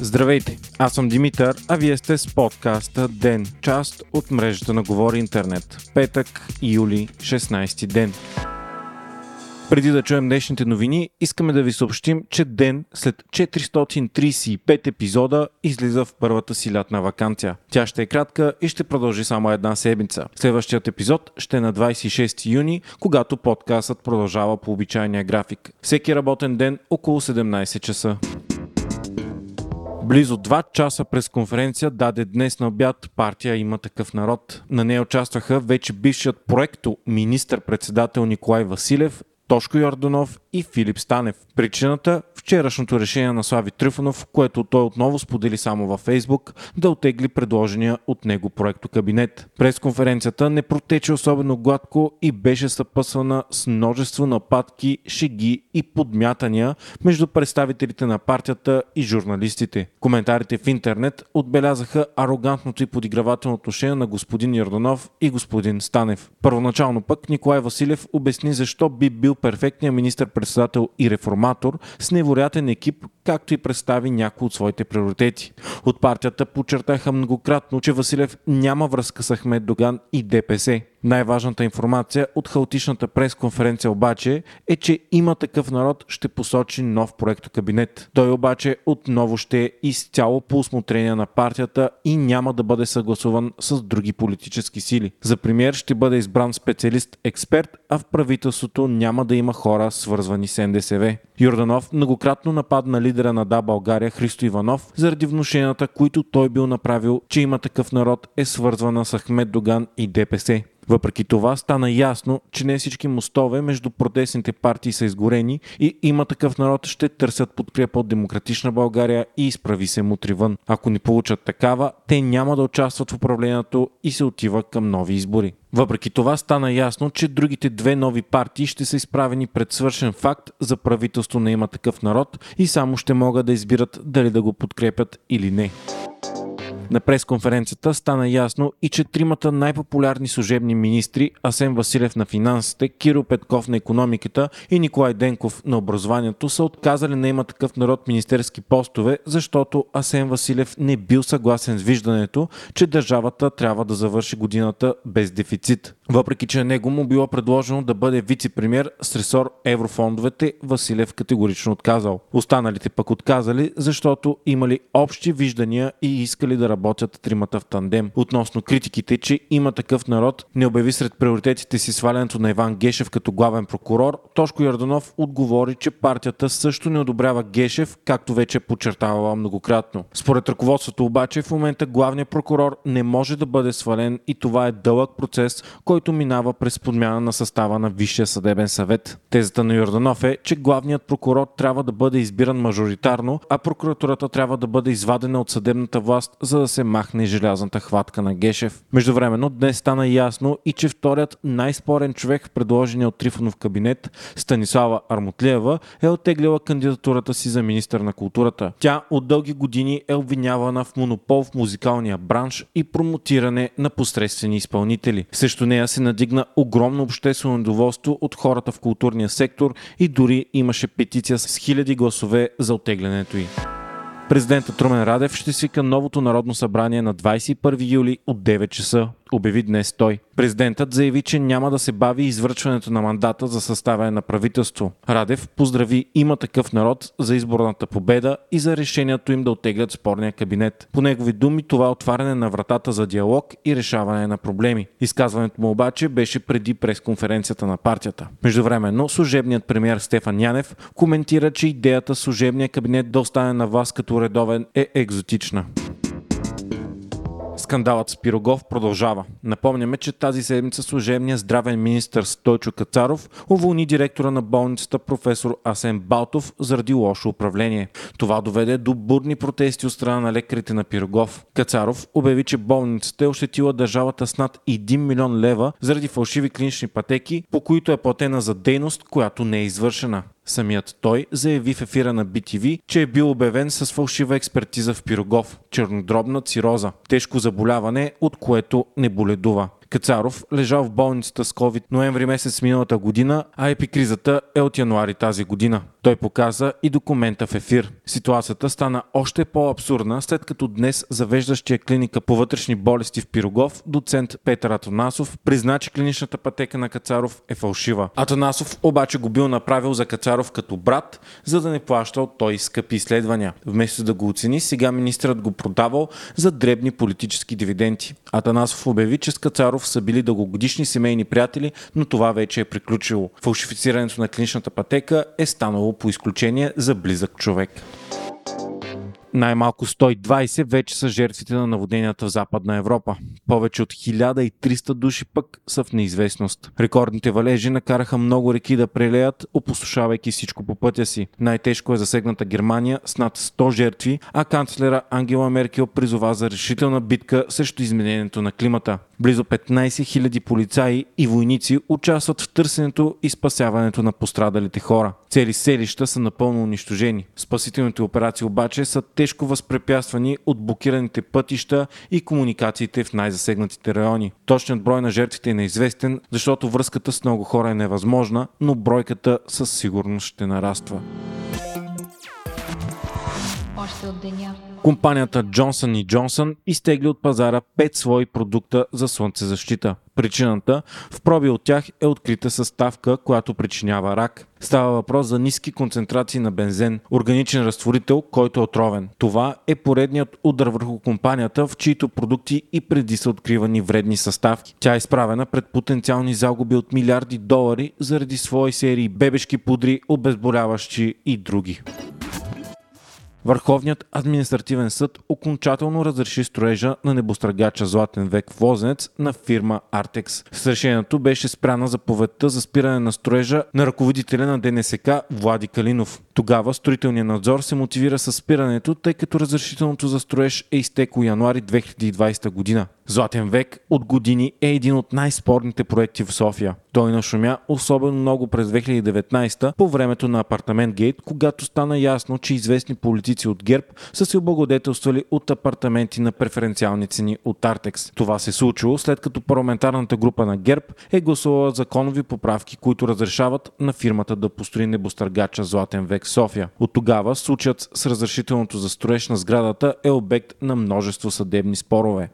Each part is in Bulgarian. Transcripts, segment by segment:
Здравейте, аз съм Димитър, а вие сте с подкаста Ден, част от мрежата на Говори Интернет. Петък, юли, 16 ден. Преди да чуем днешните новини, искаме да ви съобщим, че ден след 435 епизода излиза в първата си лятна вакансия. Тя ще е кратка и ще продължи само една седмица. Следващият епизод ще е на 26 юни, когато подкастът продължава по обичайния график. Всеки работен ден около 17 часа. Близо 2 часа през конференция даде днес на обяд партия Има такъв народ. На нея участваха вече бившият проекто министър-председател Николай Василев, Тошко Йорданов и Филип Станев. Причината – вчерашното решение на Слави Трифонов, което той отново сподели само във Фейсбук, да отегли предложения от него проекто кабинет. През конференцията не протече особено гладко и беше съпъсвана с множество нападки, шеги и подмятания между представителите на партията и журналистите. Коментарите в интернет отбелязаха арогантното и подигравателно отношение на господин Йорданов и господин Станев. Първоначално пък Николай Василев обясни защо би бил перфектният министр-председател и реформатор с невероятен екип, както и представи някои от своите приоритети. От партията подчертаха многократно, че Василев няма връзка с Ахмед Доган и ДПС. Най-важната информация от хаотичната пресконференция обаче е, че има такъв народ ще посочи нов проект кабинет. Той обаче отново ще е изцяло по усмотрение на партията и няма да бъде съгласуван с други политически сили. За премьер ще бъде избран специалист-експерт, а в правителството няма да има хора свързвани с НДСВ. Йорданов многократно нападна лидера на Да България Христо Иванов заради внушенията, които той бил направил, че има такъв народ е свързвана с Ахмед Доган и ДПС. Въпреки това стана ясно, че не всички мостове между протестните партии са изгорени и има такъв народ ще търсят подкрепа от Демократична България и изправи се мутри вън. Ако ни получат такава, те няма да участват в управлението и се отива към нови избори. Въпреки това стана ясно, че другите две нови партии ще са изправени пред свършен факт за правителство на има такъв народ и само ще могат да избират дали да го подкрепят или не. На пресконференцията стана ясно и че тримата най-популярни служебни министри Асен Василев на финансите, Киро Петков на економиката и Николай Денков на образованието са отказали на има такъв народ министерски постове, защото Асен Василев не бил съгласен с виждането, че държавата трябва да завърши годината без дефицит. Въпреки, че него му било предложено да бъде вице-премьер с ресор еврофондовете, Василев категорично отказал. Останалите пък отказали, защото имали общи виждания и искали да работят тримата в тандем. Относно критиките, че има такъв народ, не обяви сред приоритетите си свалянето на Иван Гешев като главен прокурор, Тошко Ярданов отговори, че партията също не одобрява Гешев, както вече е подчертавала многократно. Според ръководството обаче в момента главният прокурор не може да бъде свален и това е дълъг процес, който минава през подмяна на състава на Висшия съдебен съвет. Тезата на Йорданов е, че главният прокурор трябва да бъде избиран мажоритарно, а прокуратурата трябва да бъде извадена от съдебната власт, за да се махне желязната хватка на Гешев. Междувременно днес стана ясно и че вторият най-спорен човек, предложен от Трифонов кабинет, Станислава Армутлиева, е оттеглила кандидатурата си за министър на културата. Тя от дълги години е обвинявана в монопол в музикалния бранш и промотиране на посредствени изпълнители. Също нея се надигна огромно обществено недоволство от хората в културния сектор и дори имаше петиция с хиляди гласове за оттеглянето й. Президентът Румен Радев ще свика новото народно събрание на 21 юли от 9 часа обяви днес той. Президентът заяви, че няма да се бави извършването на мандата за съставяне на правителство. Радев поздрави има такъв народ за изборната победа и за решението им да отеглят спорния кабинет. По негови думи това е отваряне на вратата за диалог и решаване на проблеми. Изказването му обаче беше преди пресконференцията на партията. Междувременно служебният премьер Стефан Янев коментира, че идеята служебния кабинет да остане на вас като редовен е екзотична. Скандалът с Пирогов продължава. Напомняме, че тази седмица служебният здравен министр Стойчо Кацаров уволни директора на болницата професор Асен Балтов заради лошо управление. Това доведе до бурни протести от страна на лекарите на Пирогов. Кацаров обяви, че болницата е ощетила държавата с над 1 милион лева заради фалшиви клинични пътеки, по които е платена за дейност, която не е извършена. Самият той заяви в ефира на BTV, че е бил обявен с фалшива експертиза в Пирогов, чернодробна цироза, тежко заболяване, от което не боледува. Кацаров лежал в болницата с COVID ноември месец миналата година, а епикризата е от януари тази година. Той показа и документа в ефир. Ситуацията стана още по-абсурдна, след като днес завеждащия клиника по вътрешни болести в Пирогов, доцент Петър Атонасов, призна, че клиничната пътека на Кацаров е фалшива. Атанасов обаче го бил направил за Кацаров като брат, за да не плащал той скъпи изследвания. Вместо да го оцени, сега министрът го продавал за дребни политически дивиденти. Атанасов обяви, че с Кацаров са били дългогодишни семейни приятели, но това вече е приключило. Фалшифицирането на клиничната пътека е станало по изключение за близък човек. Най-малко 120 вече са жертвите на наводненията в Западна Европа. Повече от 1300 души пък са в неизвестност. Рекордните валежи накараха много реки да прелеят, опустошавайки всичко по пътя си. Най-тежко е засегната Германия с над 100 жертви, а канцлера Ангела Меркел призова за решителна битка срещу изменението на климата. Близо 15 000 полицаи и войници участват в търсенето и спасяването на пострадалите хора. Цели селища са напълно унищожени. Спасителните операции обаче са тежко възпрепятствани от блокираните пътища и комуникациите в най-засегнатите райони. Точният брой на жертвите е неизвестен, защото връзката с много хора е невъзможна, но бройката със сигурност ще нараства. Още от деня. Компанията Johnson Johnson изтегли от пазара 5 свои продукта за слънцезащита. Причината в проби от тях е открита съставка, която причинява рак. Става въпрос за ниски концентрации на бензен, органичен разтворител, който е отровен. Това е поредният удар върху компанията, в чието продукти и преди са откривани вредни съставки. Тя е изправена пред потенциални загуби от милиарди долари заради свои серии бебешки пудри, обезболяващи и други. Върховният административен съд окончателно разреши строежа на небострагача Златен век в на фирма Артекс. С решението беше спряна заповедта за спиране на строежа на ръководителя на ДНСК Влади Калинов. Тогава строителният надзор се мотивира с спирането, тъй като разрешителното за строеж е изтекло януари 2020 година. Златен век от години е един от най-спорните проекти в София. Той нашумя особено много през 2019 по времето на апартамент Гейт, когато стана ясно, че известни политици от ГЕРБ са се облагодетелствали от апартаменти на преференциални цени от Артекс. Това се случило след като парламентарната група на ГЕРБ е гласувала законови поправки, които разрешават на фирмата да построи небостъргача Златен век София. От тогава случаят с разрешителното за строеж на сградата е обект на множество съдебни спорове.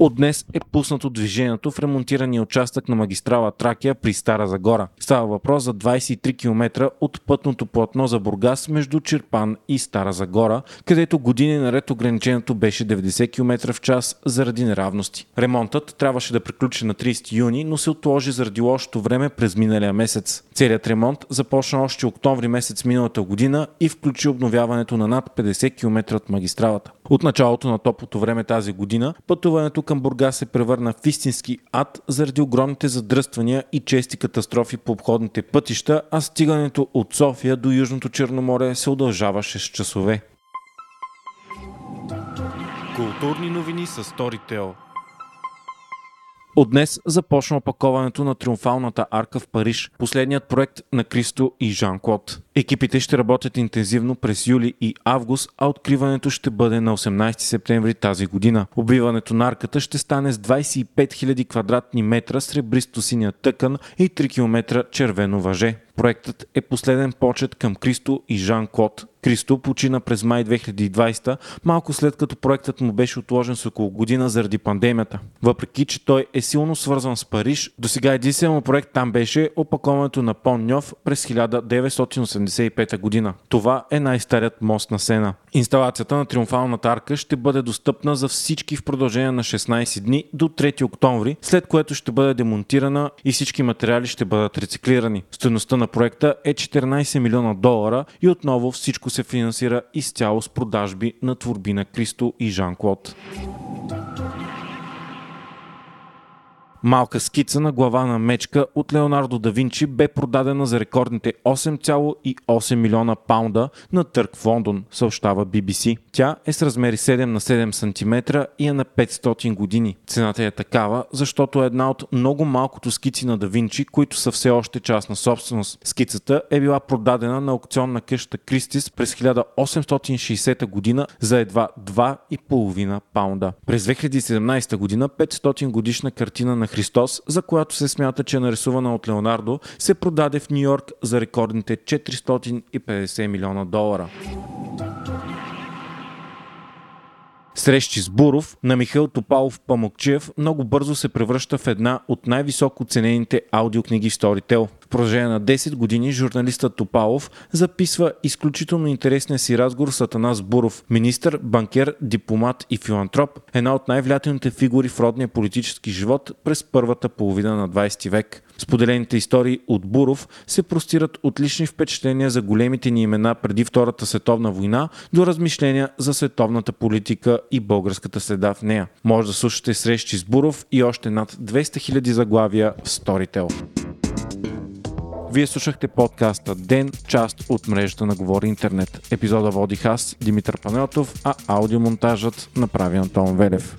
От днес е пуснато движението в ремонтирания участък на магистрала Тракия при Стара Загора. Става въпрос за 23 км от пътното платно за Бургас между Черпан и Стара Загора, където години наред ограничението беше 90 км в час заради неравности. Ремонтът трябваше да приключи на 30 юни, но се отложи заради лошото време през миналия месец. Целият ремонт започна още октомври месец миналата година и включи обновяването на над 50 км от магистралата. От началото на топлото време тази година пътуването към Бургас се превърна в истински ад заради огромните задръствания и чести катастрофи по обходните пътища, а стигането от София до Южното Черноморе се удължаваше с часове. Културни новини с Storytel от днес започна опаковането на Триумфалната арка в Париж, последният проект на Кристо и Жан Клод. Екипите ще работят интензивно през юли и август, а откриването ще бъде на 18 септември тази година. Обвиването на арката ще стане с 25 000 квадратни метра сребристо синя тъкан и 3 км червено въже. Проектът е последен почет към Кристо и Жан Клод. Кристо почина през май 2020, малко след като проектът му беше отложен с около година заради пандемията. Въпреки, че той е силно свързан с Париж, до сега единствено проект там беше опаковането на Пон Ньов през 1985 година. Това е най-старият мост на Сена. Инсталацията на Триумфалната арка ще бъде достъпна за всички в продължение на 16 дни до 3 октомври, след което ще бъде демонтирана и всички материали ще бъдат рециклирани. Стоеността на проекта е 14 милиона долара и отново всичко се финансира изцяло с продажби на творби на Кристо и Жан Малка скица на глава на мечка от Леонардо да Винчи бе продадена за рекордните 8,8 милиона паунда на търг в Лондон, съобщава BBC. Тя е с размери 7 на 7 см и е на 500 години. Цената е такава, защото е една от много малкото скици на да Винчи, които са все още частна собственост. Скицата е била продадена на аукционна къща Кристис през 1860 година за едва 2,5 паунда. През 2017 година 500 годишна картина на Христос, за която се смята, че е нарисувана от Леонардо, се продаде в Нью Йорк за рекордните 450 милиона долара. Срещи с Буров на Михаил Топалов Памокчиев много бързо се превръща в една от най-високо ценените аудиокниги в Storytel. В продължение на 10 години журналистът Топалов записва изключително интересния си разговор с Атанас Буров, министър, банкер, дипломат и филантроп, една от най-влиятелните фигури в родния политически живот през първата половина на 20 век. Споделените истории от Буров се простират от лични впечатления за големите ни имена преди Втората световна война до размишления за световната политика и българската следа в нея. Може да слушате срещи с Буров и още над 200 000 заглавия в Storytel. Вие слушахте подкаста Ден, част от мрежата на Говори Интернет. Епизода водих аз, Димитър Панелтов, а аудиомонтажът направи Антон Велев.